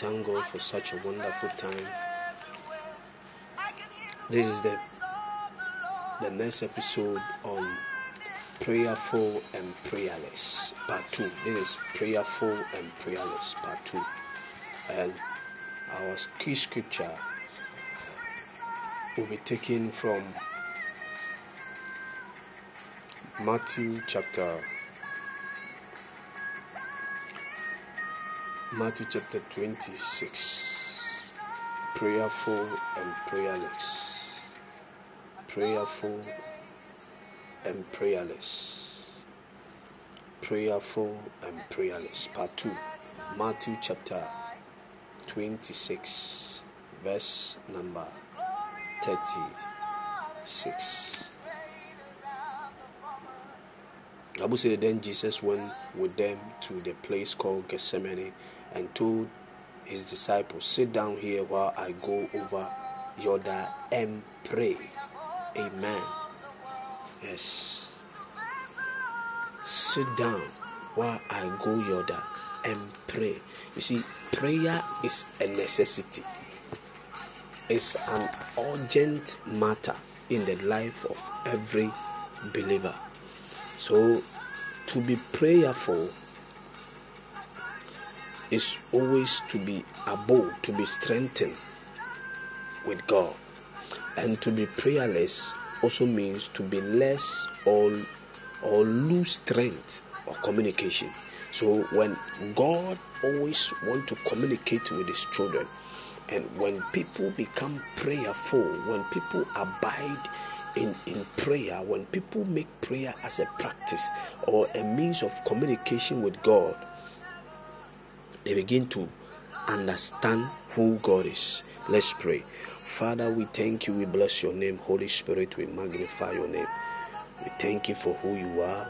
thank God for such a wonderful time. This is the the next episode on prayerful and prayerless part two. This is prayerful and prayerless part two, and our key scripture will be taken from Matthew chapter Matthew chapter 26 prayerful and prayerless. Prayerful and prayerless. Prayerful and prayerless. Part 2 Matthew chapter 26 verse number 36 Bible said then Jesus went with them to the place called Gethsemane and told his disciples, Sit down here while I go over yonder and pray. Amen. Yes. Sit down while I go yonder and pray. You see, prayer is a necessity. It's an urgent matter in the life of every believer. So, to be prayerful is always to be above, to be strengthened with God. And to be prayerless also means to be less or or lose strength or communication. So when God always want to communicate with his children, and when people become prayerful, when people abide in, in prayer, when people make prayer as a practice or a means of communication with God, they begin to understand who God is. Let's pray. Father, we thank you, we bless your name. Holy Spirit, we magnify your name. We thank you for who you are.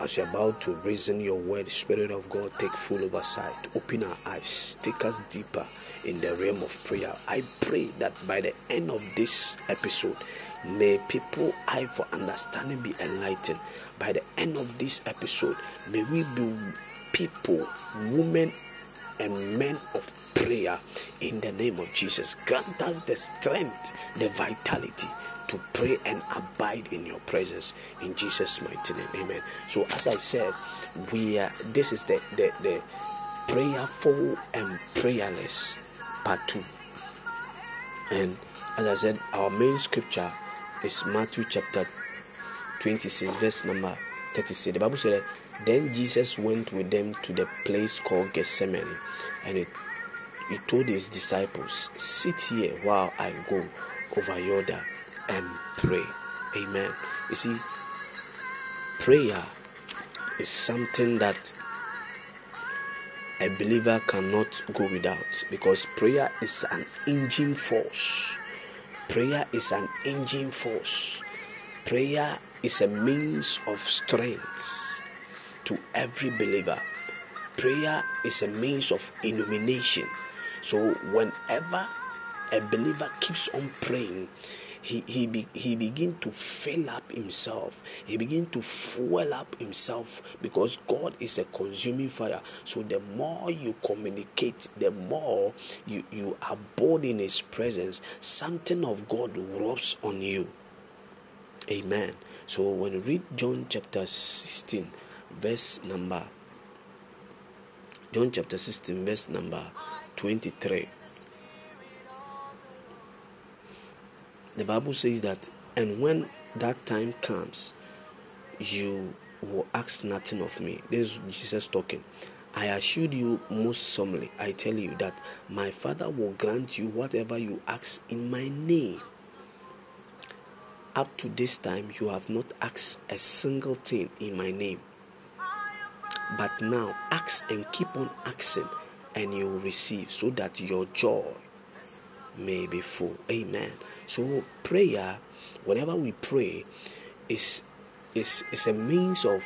As you're about to reason your word, Spirit of God, take full oversight. Open our eyes. Take us deeper in the realm of prayer. I pray that by the end of this episode, may people eye for understanding be enlightened. By the end of this episode, may we be people, women, and men of prayer in the name of Jesus. Grant us the strength, the vitality to pray and abide in your presence in Jesus' mighty name. Amen. So as I said, we are this is the the, the prayerful and prayerless part two. And as I said, our main scripture is Matthew chapter 26, verse number 36. The Bible said then Jesus went with them to the place called Gethsemane, and it, he told his disciples, Sit here while I go over yonder and pray. Amen. You see, prayer is something that a believer cannot go without because prayer is an engine force. Prayer is an engine force. Prayer is a means of strength to every believer. Prayer is a means of illumination. So, whenever a believer keeps on praying, he he be, he begin to fill up himself he begin to fuel up himself because god is a consuming fire so the more you communicate the more you you abode in his presence something of god rubs on you amen so when you read john chapter 16 verse number john chapter 16 verse number 23 the Bible says that, and when that time comes, you will ask nothing of me. This is Jesus talking. I assure you most solemnly, I tell you that my Father will grant you whatever you ask in my name. Up to this time, you have not asked a single thing in my name. But now, ask and keep on asking, and you will receive, so that your joy may be full. Amen. So prayer, whenever we pray, is is is a means of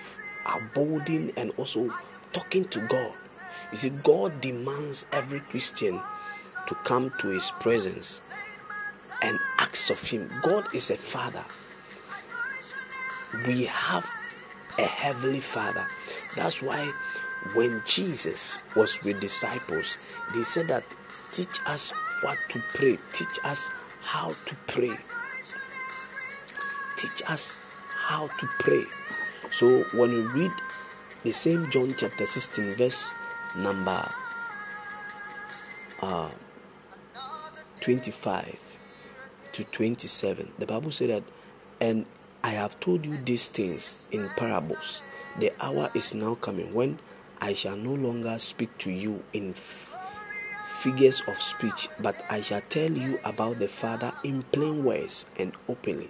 abiding and also talking to God. You see, God demands every Christian to come to His presence and ask of Him. God is a Father. We have a heavenly Father. That's why when Jesus was with disciples, they said that teach us what to pray, teach us how to pray. Teach us how to pray. So when you read the same John chapter 16, verse number uh, 25 to 27, the Bible said that, and I have told you these things in parables. The hour is now coming when I shall no longer speak to you in figures of speech, but I shall tell you about the Father in plain words and openly.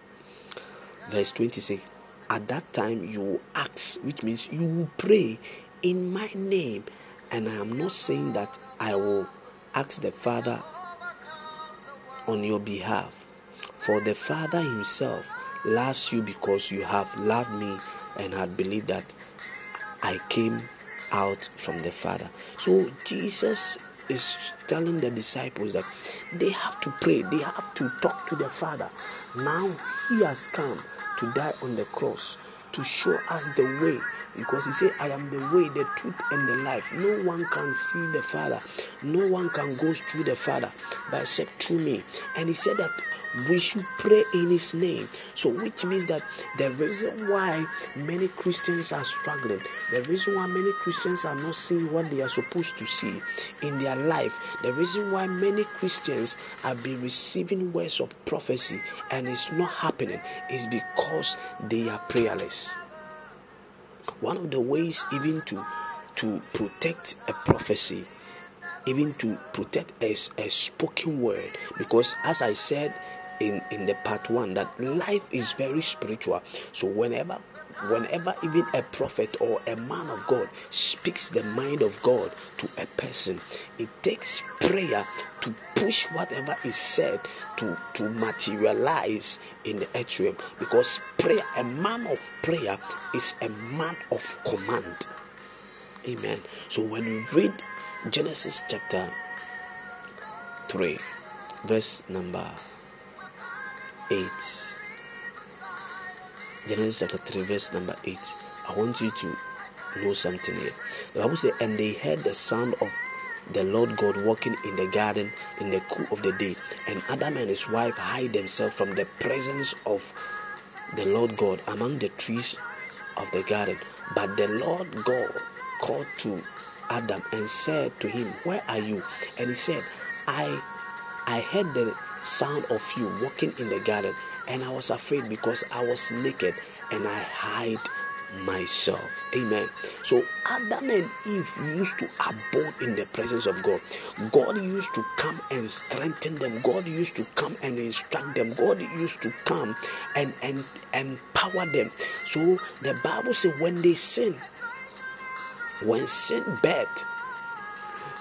Verse 26 At that time you will ask, which means you will pray in my name. And I am not saying that I will ask the Father on your behalf, for the Father Himself loves you because you have loved me and had believed that I came out from the Father. So Jesus is telling the disciples that they have to pray, they have to talk to the Father. Now He has come to die on the cross to show us the way because he said i am the way the truth and the life no one can see the father no one can go through the father but except through me and he said that we should pray in his name. So, which means that the reason why many Christians are struggling, the reason why many Christians are not seeing what they are supposed to see in their life, the reason why many Christians have been receiving words of prophecy and it's not happening is because they are prayerless. One of the ways, even to to protect a prophecy even to protect a, a spoken word because as i said in in the part one that life is very spiritual. So whenever whenever even a prophet or a man of god speaks the mind of god to a person it takes prayer to push whatever is said to to materialize in the atrium because prayer a man of prayer is a man of command. Amen. So when you read genesis chapter 3 verse number 8. Genesis chapter 3, verse number 8. I want you to know something here. The Bible says, And they heard the sound of the Lord God walking in the garden in the cool of the day. And Adam and his wife hide themselves from the presence of the Lord God among the trees of the garden. But the Lord God called to Adam and said to him, Where are you? And he said, I I heard the sound of you walking in the garden, and I was afraid because I was naked and I hide myself. Amen. So Adam and Eve used to abode in the presence of God. God used to come and strengthen them. God used to come and instruct them. God used to come and, and empower them. So the Bible says when they sin, when sin birth,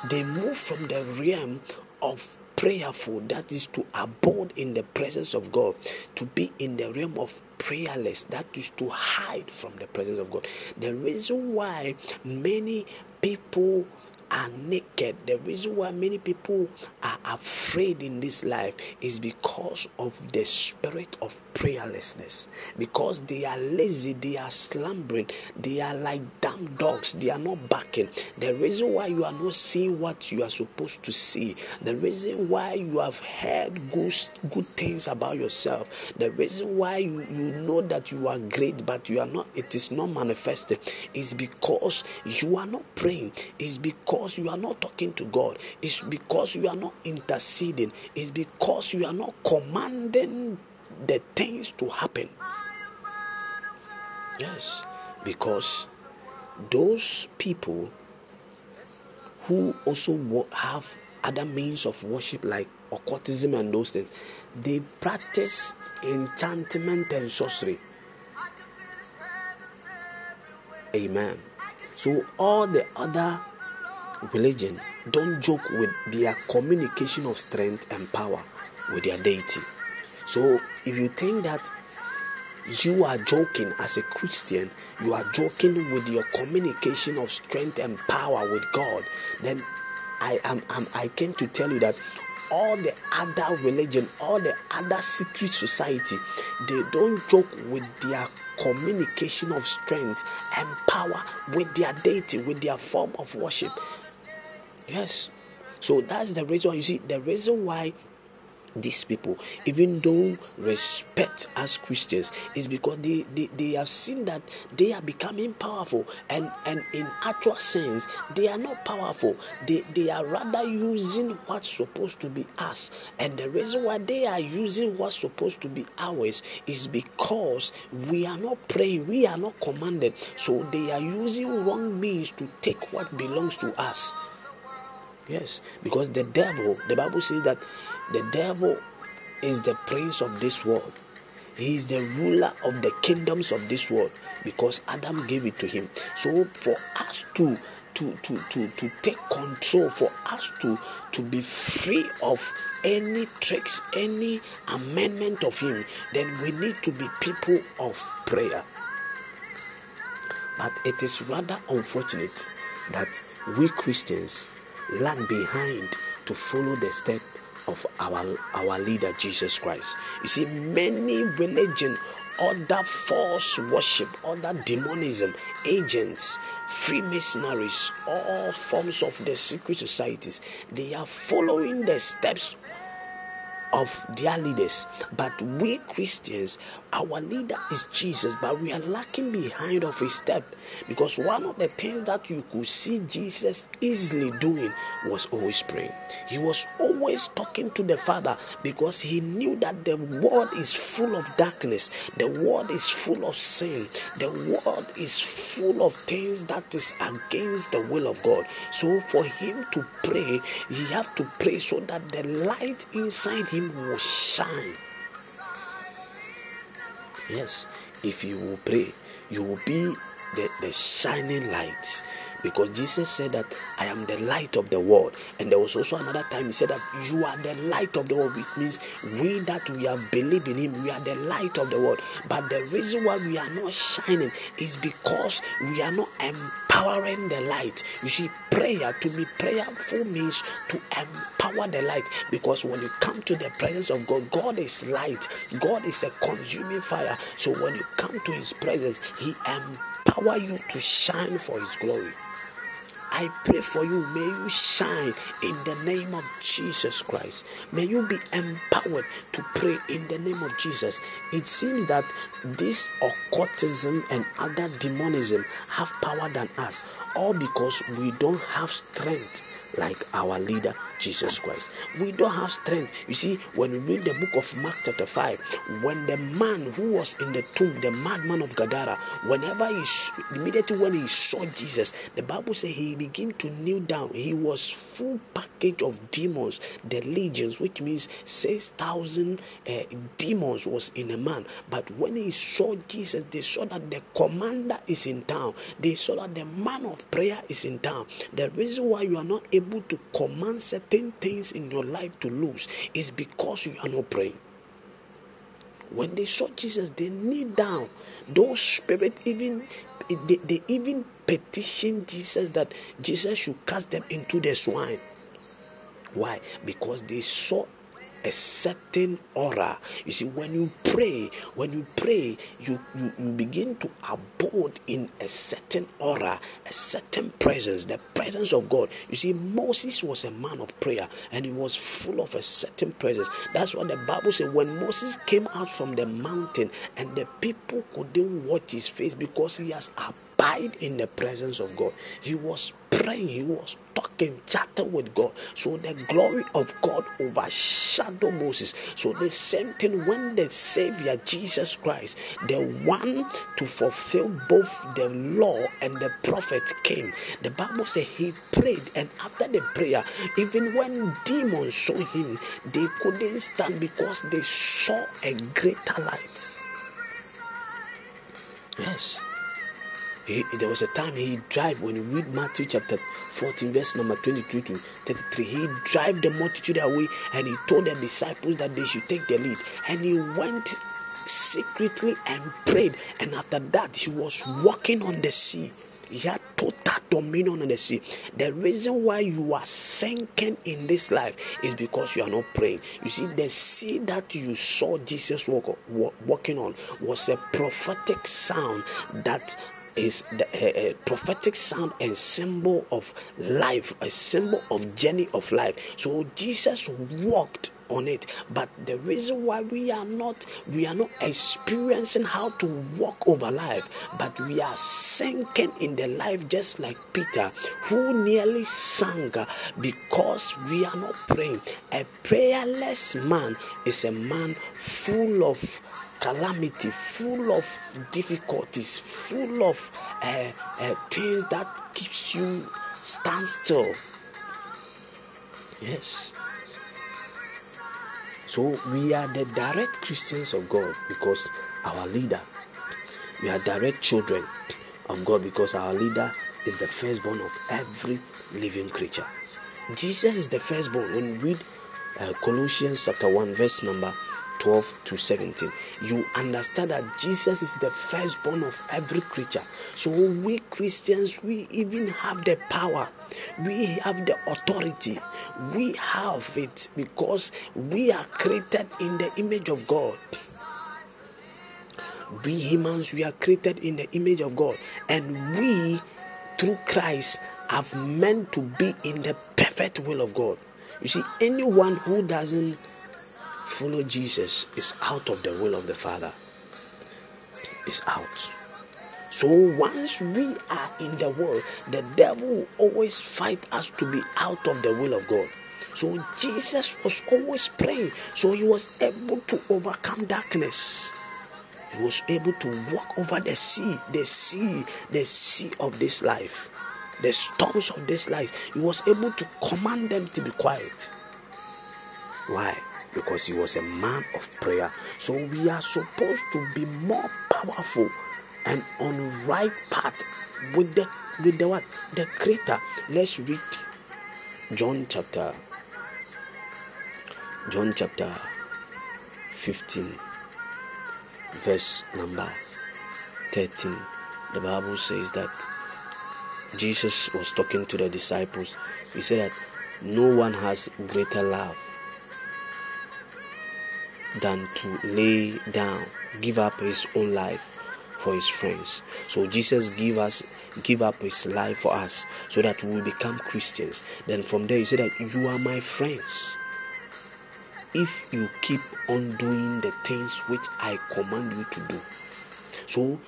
they move from the realm of prayerful, that is to abode in the presence of God, to be in the realm of prayerless, that is to hide from the presence of God. The reason why many people are naked. The reason why many people are afraid in this life is because of the spirit of prayerlessness. Because they are lazy, they are slumbering, they are like dumb dogs, they are not barking. The reason why you are not seeing what you are supposed to see, the reason why you have heard good, good things about yourself, the reason why you, you know that you are great but you are not, it is not manifested, is because you are not praying, is because because you are not talking to God. It's because you are not interceding. It's because you are not commanding the things to happen. Yes, because those people who also have other means of worship like occultism and those things, they practice enchantment and sorcery. Amen. So all the other religion don't joke with their communication of strength and power with their deity. So if you think that you are joking as a Christian, you are joking with your communication of strength and power with God, then I am I came to tell you that all the other religion, all the other secret society, they don't joke with their communication of strength and power with their deity, with their form of worship. Yes. So that's the reason why you see the reason why these people, even though respect as Christians, is because they, they, they have seen that they are becoming powerful and, and in actual sense they are not powerful. They they are rather using what's supposed to be us. And the reason why they are using what's supposed to be ours is because we are not praying, we are not commanded. So they are using wrong means to take what belongs to us. Yes, because the devil, the Bible says that the devil is the prince of this world. He is the ruler of the kingdoms of this world because Adam gave it to him. So for us to to, to, to, to take control, for us to, to be free of any tricks, any amendment of him, then we need to be people of prayer. But it is rather unfortunate that we Christians lag behind to follow the step of our our leader Jesus Christ. You see, many religion, other false worship, other demonism agents, Freemasonries, all forms of the secret societies, they are following the steps of their leaders. But we Christians, our leader is Jesus, but we are lacking behind of his step because one of the things that you could see Jesus easily doing was always praying. He was always talking to the Father because he knew that the world is full of darkness, the world is full of sin, the world is full of things that is against the will of God. So for him to pray, he have to pray so that the light inside him will shine. Yes, if you will pray, you will be the, the shining light because Jesus said that I am the light of the world. And there was also another time he said that you are the light of the world, which means we that we are believing him, we are the light of the world. But the reason why we are not shining is because we are not empowering the light. You see, prayer to be prayerful means to empower the light because when you come to the presence of God, God is light, God is a consuming fire. So when you come to his presence, he empower you to shine for his glory. I pray for you. May you shine in the name of Jesus Christ. May you be empowered to pray in the name of Jesus. It seems that this occultism and other demonism have power than us, all because we don't have strength like our leader Jesus Christ. We don't have strength. You see, when we read the book of Mark chapter 5, when the man who was in the tomb, the madman of Gadara, whenever he immediately when he saw Jesus, the Bible says he began to kneel down. He was full package of demons, the legions, which means 6,000 uh, demons was in a man. But when he saw Jesus, they saw that the commander is in town. They saw that the man of prayer is in town. The reason why you are not able able to command certain things in your life to lose is because you are not praying. When they saw Jesus, they kneel down. Those spirits even they, they even petitioned Jesus that Jesus should cast them into the swine. Why? Because they saw a certain aura. You see, when you pray, when you pray, you, you, you begin to abode in a certain aura, a certain presence, the presence of God. You see, Moses was a man of prayer and he was full of a certain presence. That's what the Bible said when Moses came out from the mountain and the people couldn't watch his face because he has abide in the presence of God. He was praying, he was talking, chatting with God. So the glory of God overshadowed Moses. So the same thing when the Savior Jesus Christ, the one to fulfill both the law and the prophet came. The Bible says he prayed, and after the prayer, even when demons saw him, they couldn't stand because they saw a greater light. Yes. He, there was a time he drive when you read Matthew chapter 14 verse number 23 to 33 he drive the multitude away and he told the disciples that they should take the lead and he went secretly and prayed and after that he was walking on the sea He had total dominion on the sea. The reason why you are sinking in this life is because you are not praying. You see, the sea that you saw Jesus walk, walk walking on was a prophetic sound that is the a, prophetic sound and symbol of life, a symbol of journey of life. So Jesus walked on it but the reason why we are not we are not experiencing how to walk over life but we are sinking in the life just like peter who nearly sank uh, because we are not praying a prayerless man is a man full of calamity, full of difficulties, full of uh, uh, things that keeps you stand still. Yes. So we are the direct Christians of God because our leader. We are direct children of God because our leader is the firstborn of every living creature. Jesus is the firstborn. When we read uh, Colossians chapter 1, verse number 12 to 17 you understand that jesus is the firstborn of every creature. So we christians we even have the power. We have the authority. We have it because we are created in the image of god. We humans we are created in the image of god. And we through christ have meant to be in the perfect will of god. You see anyone who doesn't follow Jesus is out of the will of the Father. Is out. So once we are in the world, the devil will always fight us to be out of the will of God. So Jesus was always praying. So he was able to overcome darkness. He was able to walk over the sea, the sea, the sea of this life, the storms of this life. He was able to command them to be quiet. Why? Because he was a man of prayer. So we are supposed to be more powerful and on the right path with the with the what the creator. Let's read John chapter John chapter 15 verse number 13. The Bible says that Jesus was talking to the disciples. He said that no one has greater love than to lay down, give up his own life for his friends. So Jesus give us give up his life for us so that we become Christians. Then from there he said that you are my friends. If you keep on doing the things which I command you to do. So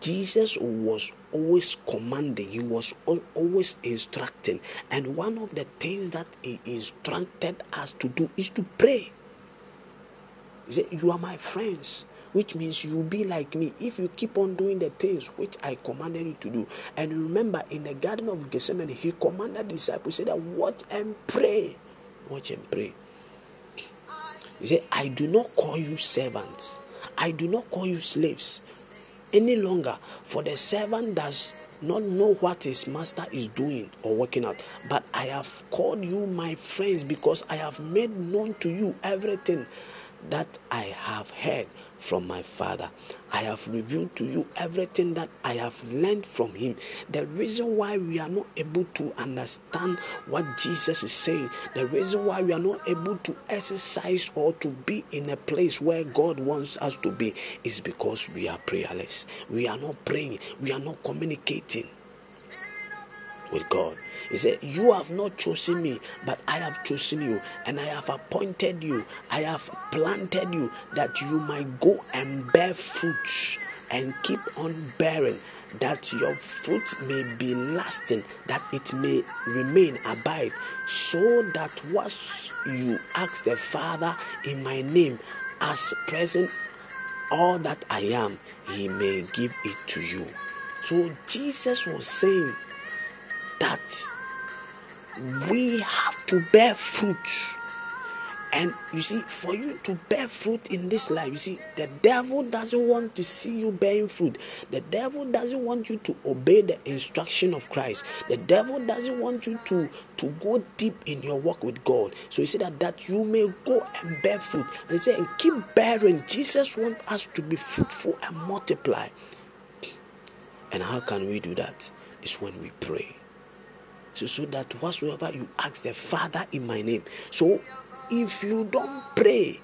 Jesus was always commanding, he was always instructing. And one of the things that he instructed us to do is to pray. He said, You are my friends, which means you'll be like me if you keep on doing the things which I commanded you to do. And remember, in the Garden of Gethsemane, he commanded the disciples, said that watch and pray. Watch and pray. He said, I do not call you servants, I do not call you slaves any longer, for the servant does not know what his master is doing or working out. But I have called you my friends because I have made known to you everything that I have heard from my Father. I have revealed to you everything that I have learned from Him. The reason why we are not able to understand what Jesus is saying, the reason why we are not able to exercise or to be in a place where God wants us to be, is because we are prayerless. We are not praying, we are not communicating with God. He said, You have not chosen me, but I have chosen you, and I have appointed you, I have planted you that you might go and bear fruit and keep on bearing, that your fruit may be lasting, that it may remain, abide, so that what you ask the Father in my name, as present, all that I am, he may give it to you. So Jesus was saying that we have to bear fruit. And you see, for you to bear fruit in this life, you see, the devil doesn't want to see you bearing fruit. The devil doesn't want you to obey the instruction of Christ. The devil doesn't want you to, to go deep in your walk with God. So he said that, that you may go and bear fruit. And he said, and keep bearing. Jesus wants us to be fruitful and multiply. And how can we do that? It's when we pray. So, that whatsoever you ask the Father in my name. So if you don't pray,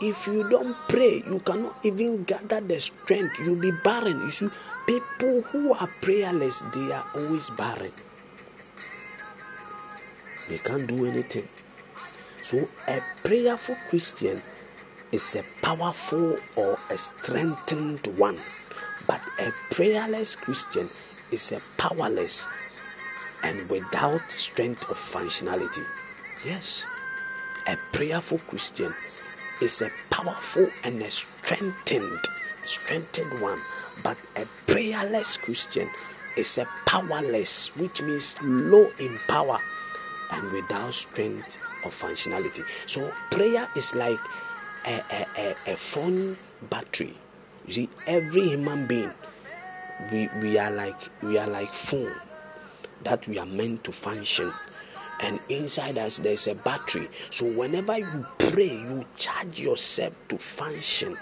if you don't pray, you cannot even gather the strength. You'll be barren. You see, people who are prayerless, they are always barren. They can't do anything. So a prayerful Christian is a powerful or a strengthened one. But a prayerless Christian is a powerless and without strength of functionality. Yes, a prayerful Christian is a powerful and a strengthened, strengthened one. But a prayerless Christian is a powerless, which means low in power and without strength of functionality. So prayer is like a, a, a, a phone battery. You see, every human being, we, we are like we are like phone that we are meant to function. And inside us there's a battery. So whenever you pray you charge yourself to function.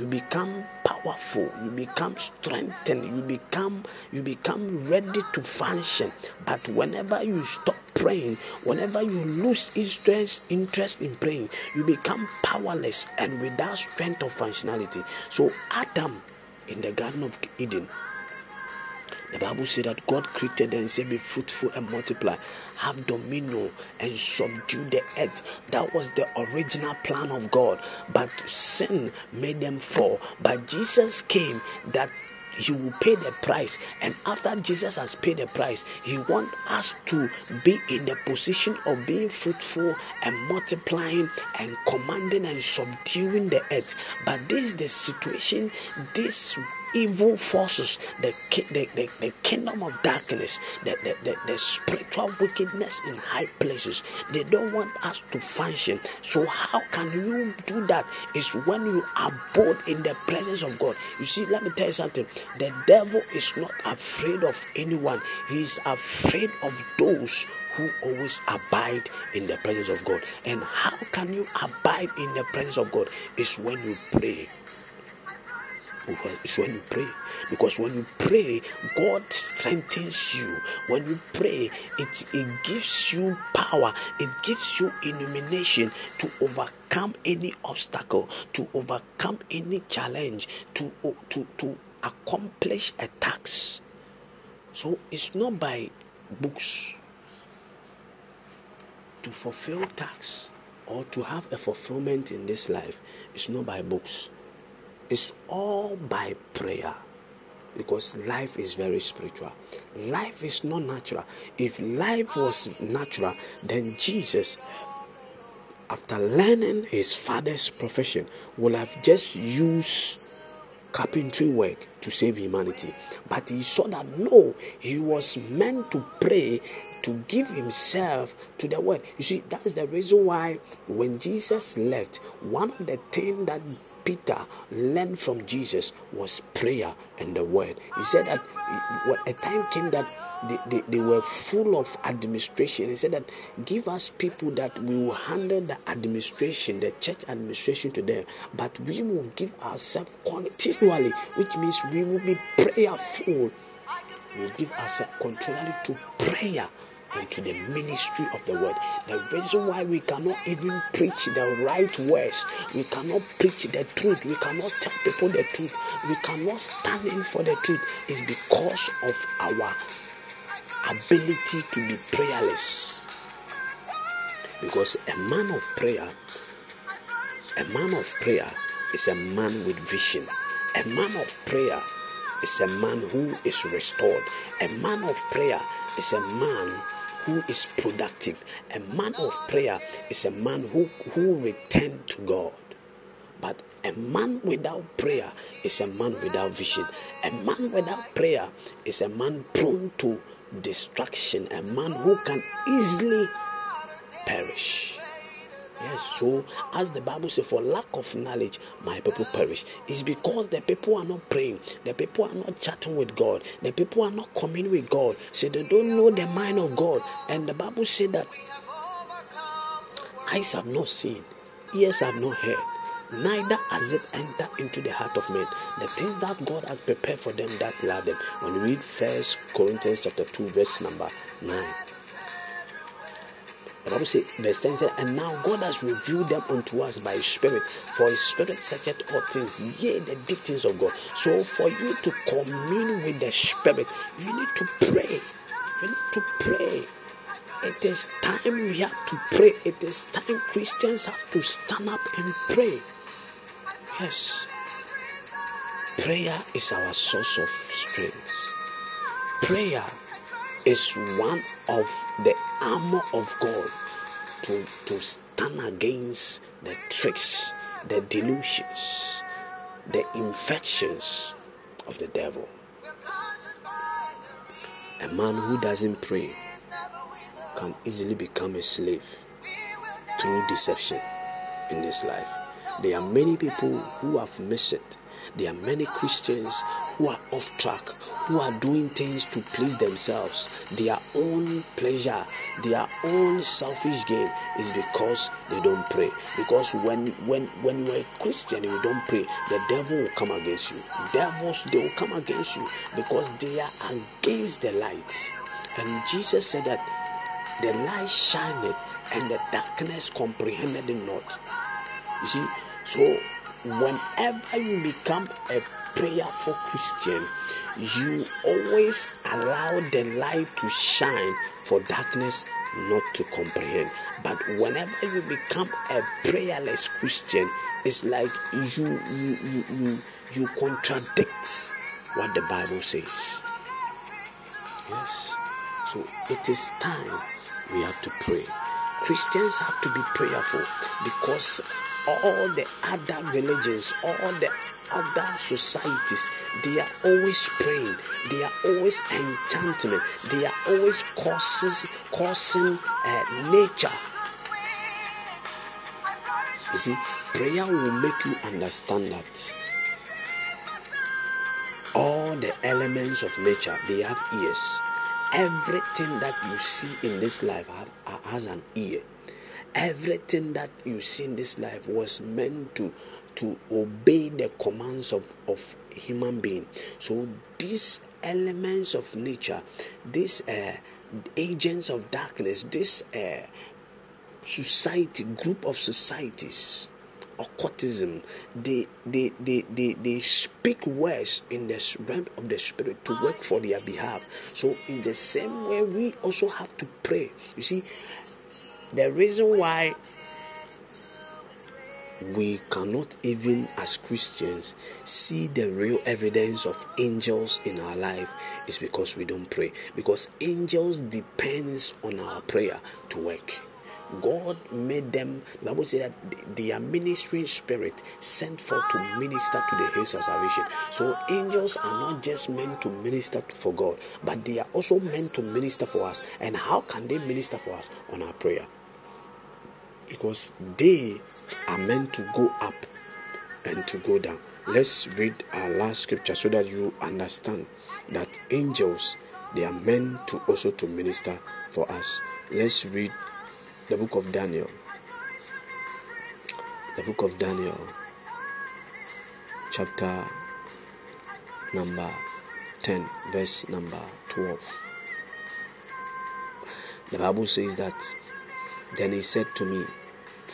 You become powerful. You become strengthened. You become you become ready to function. But whenever you stop praying whenever you lose interest interest in praying you become powerless and without strength of functionality. So adam in the garden of eden the Bible said that God created and said, Be fruitful and multiply, have dominion and subdue the earth. That was the original plan of God. But sin made them fall. But Jesus came that he will pay the price and after jesus has paid the price he wants us to be in the position of being fruitful and multiplying and commanding and subduing the earth but this is the situation this evil forces, the, the, the, the kingdom of darkness, the, the, the, the spiritual wickedness in high places. They don't want us to function. So, how can you do that? Is when you are abode in the presence of God. You see, let me tell you something. The devil is not afraid of anyone, he is afraid of those who always abide in the presence of God. And how can you abide in the presence of God? Is when you pray is when you pray. Because when you pray, God strengthens you. When you pray, it, it gives you power, it gives you illumination to overcome any obstacle, to overcome any challenge, to, to, to accomplish a task. So it's not by books to fulfill tasks or to have a fulfillment in this life. It's not by books it's all by prayer because life is very spiritual. Life is not natural. If life was natural, then Jesus, after learning his father's profession, would have just used carpentry work to save humanity. But he saw that no, he was meant to pray to give himself to the word. You see, that's the reason why when Jesus left, one of the things that Peter learned from Jesus was prayer and the word. He said that a time came that they, they, they, were full of administration. He said that give us people that we will handle the administration, the church administration to them, but we will give ourselves continually, which means we will be prayerful. We will give ourselves continually to prayer into the ministry of the word. The reason why we cannot even preach the right words, we cannot preach the truth, we cannot tell people the truth, we cannot stand in for the truth is because of our ability to be prayerless. Because a man of prayer, a man of prayer is a man with vision. A man of prayer is a man who is restored. A man of prayer is a man who is productive. A man of prayer is a man who, who return to God. But a man without prayer is a man without vision. A man without prayer is a man prone to destruction. A man who can easily perish. Yes, so as the Bible says, for lack of knowledge, my people perish. It's because the people are not praying, the people are not chatting with God, the people are not communing with God. So they don't know the mind of God. And the Bible said that eyes have not seen, ears have not heard, neither has it entered into the heart of men. The things that God has prepared for them that love them. When we read First Corinthians chapter 2, verse number 9. The Bible says, verse 10 says, And now God has revealed them unto us by His Spirit, for His Spirit searcheth all things, yea, the deep things of God. So for you to commune with the Spirit, you need to pray. You need to pray. It is time we have to pray. It is time Christians have to stand up and pray. Yes. Prayer is our source of strength. Prayer is one of the armor of God to, to stand against the tricks, the delusions, the infections of the devil. A man who doesn't pray can easily become a slave through deception in this life. There are many people who have missed it. There are many Christians who are off track, who are doing things to please themselves, their own pleasure, their own selfish gain is because they don't pray. Because when when when you are a Christian you don't pray, the devil will come against you. Devils they will come against you because they are against the light. And Jesus said that the light shined and the darkness comprehended it not. You see, so whenever you become a prayerful Christian, you always allow the light to shine for darkness not to comprehend. But whenever you become a prayerless Christian, it's like you you you you, you contradict what the Bible says. Yes. So it is time we have to pray. Christians have to be prayerful because all the other religions, all the other societies, they are always praying, they are always enchantment, they are always causes, causing uh, nature. You see, prayer will make you understand that all the elements of nature they have ears. Everything that you see in this life has an ear everything that you see in this life was meant to to obey the commands of, of human being. So these elements of nature these uh, agents of darkness this uh, society group of societies occultism they, they they they they speak words in the realm of the spirit to work for their behalf. So in the same way we also have to pray. You see the reason why we cannot even as Christians see the real evidence of angels in our life is because we don't pray because angels depends on our prayer to work God made them, the Bible said that they are ministering spirit sent forth to minister to the hills of salvation. So angels are not just meant to minister for God, but they are also meant to minister for us. And how can they minister for us? On our prayer because they are meant to go up and to go down. Let's read our last scripture so that you understand that angels they are meant to also to minister for us. Let's read the book of Daniel. The book of Daniel, chapter number 10, verse number 12. The Bible says that then he said to me,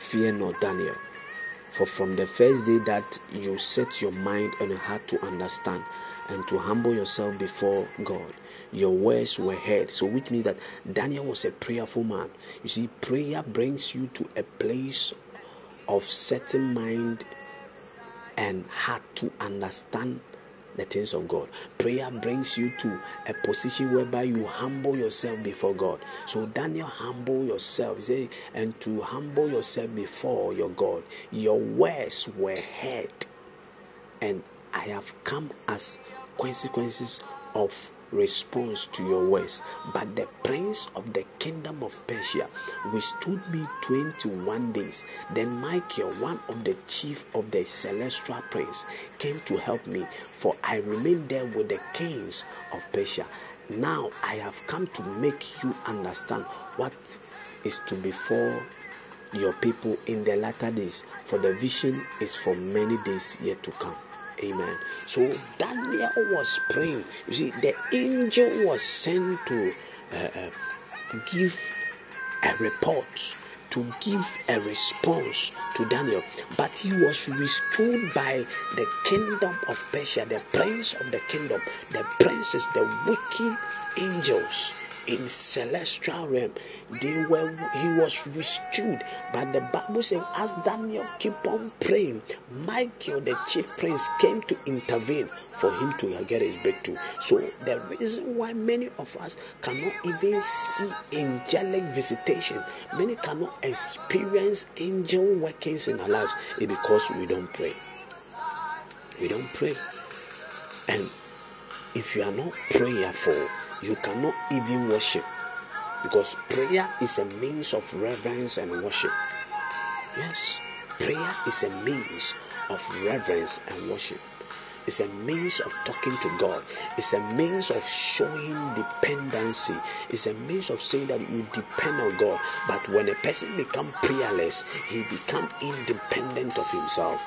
Fear not, Daniel, for from the first day that you set your mind and your heart to understand and to humble yourself before God, your words were heard. So, which means that Daniel was a prayerful man. You see, prayer brings you to a place of setting mind and heart to understand the things of God. Prayer brings you to a position whereby you humble yourself before God. So Daniel, humble yourself. Say, and to humble yourself before your God. Your words were heard, and I have come as consequences of response to your words. But the prince of the kingdom of Persia withstood me 21 days. Then Michael, one of the chief of the celestial prince, came to help me, for I remained there with the kings of Persia. Now I have come to make you understand what is to befall your people in the latter days, for the vision is for many days yet to come. Amen. So Daniel was praying. You see, the angel was sent to uh, uh, give a report, to give a response to Daniel, but he was withstood by the kingdom of Persia, the prince of the kingdom, the princes, the wicked angels in celestial realm. They were he was withstood but the bible says as daniel keep on praying michael the chief prince came to intervene for him to get his breakthrough. So the reason why many of us cannot even see angelic visitation many cannot experience angel workings in our lives is because we don't pray. We don't pray. And if you are not prayerful you cannot even worship because prayer is a means of reverence and worship. Yes, prayer is a means of reverence and worship. It's a means of talking to God. It's a means of showing dependency. It's a means of saying that you depend on God. But when a person becomes prayerless, he becomes independent of himself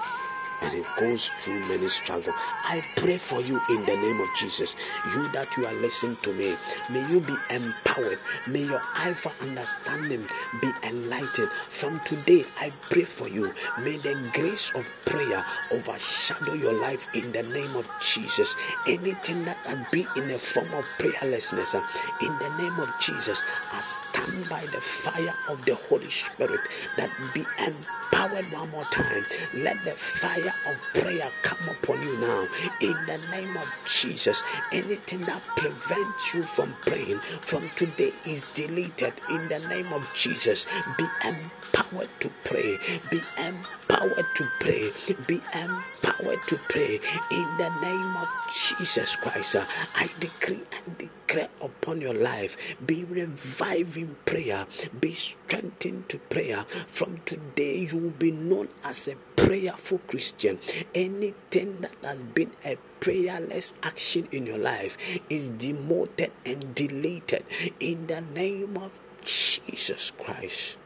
and he goes through many struggles. I pray for you in the name of Jesus. You that you are listening to me, may you be empowered. May your eye for understanding be enlightened. From today, I pray for you. May the grace of prayer overshadow your life in the name of Jesus. Anything that can be in a form of prayerlessness, in the name of Jesus, I stand by the fire of the Holy Spirit that be empowered one more time. Let the fire of prayer come upon you now in the name of Jesus. Anything that prevents you from praying from today is deleted in the name of Jesus. Be empowered to pray. Be empowered to pray. Be empowered to pray in the name of Jesus Christ. I decree and declare upon your life. Be revived in prayer. Be strengthened to prayer. From today, you will be known as a prayerful Christian. Anything that has been a prayerless action in your life is demoted and deleted in the name of Jesus Christ.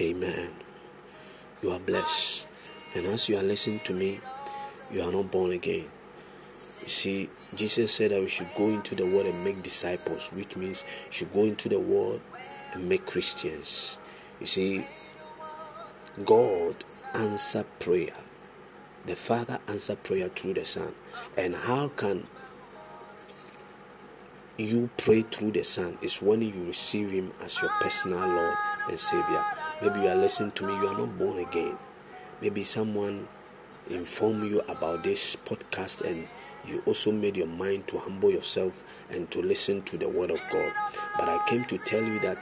Amen. You are blessed. And as you are listening to me, you are not born again. You see, Jesus said that we should go into the world and make disciples, which means should go into the world and make Christians. You see, God answer prayer. The Father answer prayer through the Son. And how can you pray through the Son? Is when you receive Him as your personal Lord and Savior. Maybe you are listening to me, you are not born again. Maybe someone informed you about this podcast and you also made your mind to humble yourself and to listen to the word of God. But I came to tell you that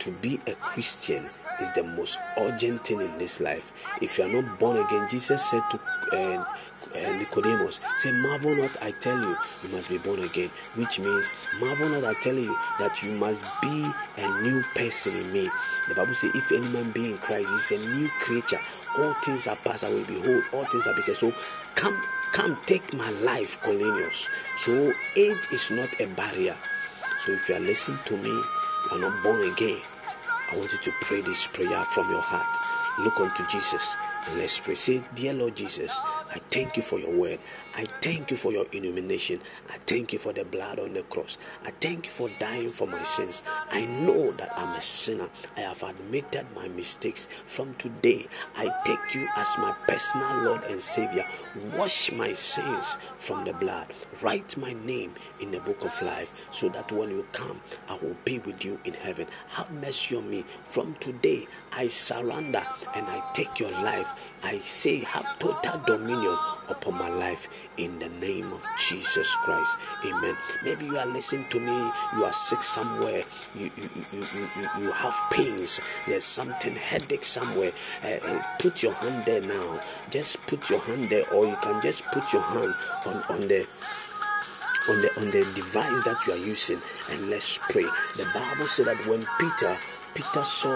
to be a Christian is the most urgent thing in this life. If you are not born again, Jesus said to uh, uh, Nicodemus, say, marvel not, I tell you, you must be born again. Which means, marvel not, I tell you, that you must be a new person in me. The Bible says, if any man be in Christ, he's a new creature. All things are passed away. Behold, all things are become. So come, come, take my life, Cornelius. So age is not a barrier. So if you are listening to me, you are not born again. I want you to pray this prayer from your heart. Look unto Jesus and let's pray. Say, Dear Lord Jesus, I thank you for your word. I thank you for your illumination. I thank you for the blood on the cross. I thank you for dying for my sins. I know that I'm a sinner. I have admitted my mistakes. From today, I take you as my personal Lord and Savior. Wash my sins from the blood. Write my name in the book of life so that when you come, I will be with you in heaven. Have mercy on me. From today, I surrender and I take your life I say, have total dominion upon my life in the name of Jesus Christ. Amen. Maybe you are listening to me, you are sick somewhere, you, you, you, you, you have pains, there's something, headache somewhere. Uh, put your hand there now. Just put your hand there, or you can just put your hand on, on the on the on the device that you are using and let's pray. The Bible said that when Peter Peter saw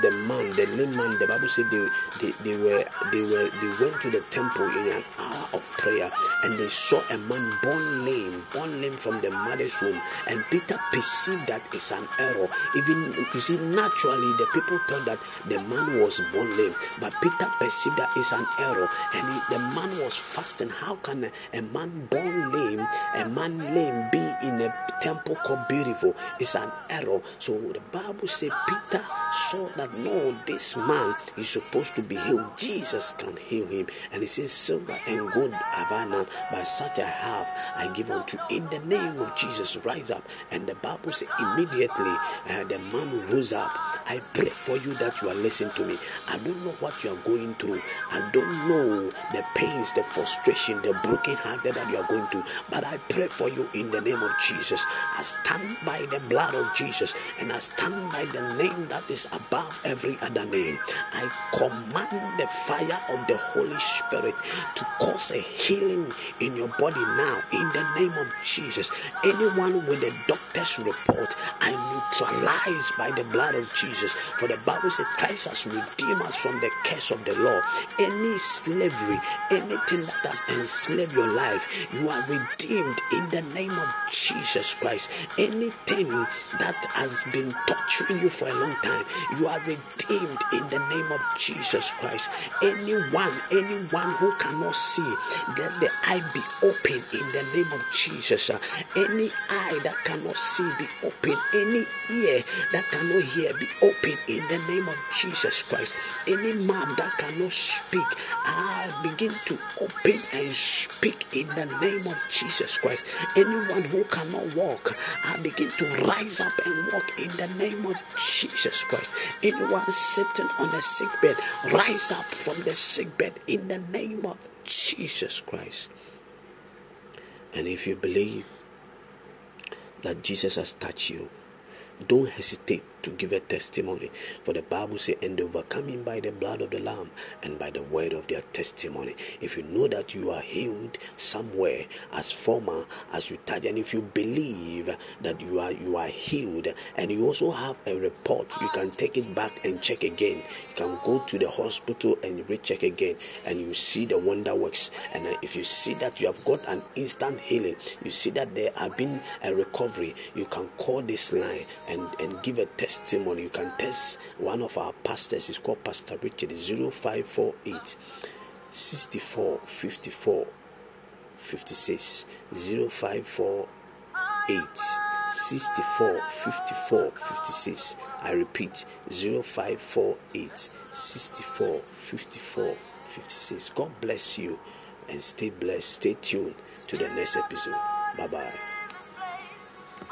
the man, the lame man, the Bible said they, they, they were they were they went to the temple in an hour of prayer and they saw a man born lame, born lame from the mother's womb. And Peter perceived that it's an error. Even you see, naturally the people thought that the man was born lame, but Peter perceived that it's an error, and he, the man was fasting. How can a, a man born lame, a man lame, be in a temple called beautiful? It's an error. So the Bible says Peter saw that no, this man is supposed to be healed. Jesus can heal him, and he says, Silver and gold have I none, but such I have I give unto. You in the name of Jesus, rise up. And the Bible says immediately uh, the man rose up. I pray for you that you are listening to me. I don't know what you are going through. I don't know the pains, the frustration, the broken heart that you are going through. But I pray for you in the name of Jesus. I stand by the blood of Jesus and I stand by the name that is above every other name. I command the fire of the Holy Spirit to cause a healing in your body now in the name of Jesus. Anyone with a doctor's report, I neutralize by the blood of Jesus. For the Bible says Christ has redeemed us from the curse of the law. Any slavery, anything that has enslaved your life, you are redeemed in the name of Jesus Christ. Anything that has been torturing you for a long time, you are redeemed in the name of Jesus Christ. Anyone, anyone who cannot see, let the eye be open in the name of Jesus. Any eye that cannot see be open. Any ear that cannot hear be open in the name of Jesus Christ. Any mouth that cannot speak, I begin to open and speak in the name of Jesus Christ. Anyone who cannot walk, I begin to rise up and walk in the name of Jesus Christ. Anyone sitting on a sick bed, rise up from the sick bed in the name of Jesus Christ. And if you believe that Jesus has touched you, don't hesitate to give a testimony. For the Bible says, and overcoming by the blood of the Lamb and by the word of their testimony. If you know that you are healed somewhere as former, as you touch, and if you believe that you are you are healed, and you also have a report, you can take it back and check again. You can go to the hospital and recheck again, and you see the wonder works. And if you see that you have got an instant healing, you see that there have been a recovery, you can call this line and, and give a testimony testimony, you can test one of our pastors. It's called Pastor Richard 0548 64 54 56 0548 64 54 56. I repeat 0548 64 54 56. God bless you and stay blessed. Stay tuned to the next episode. Bye bye.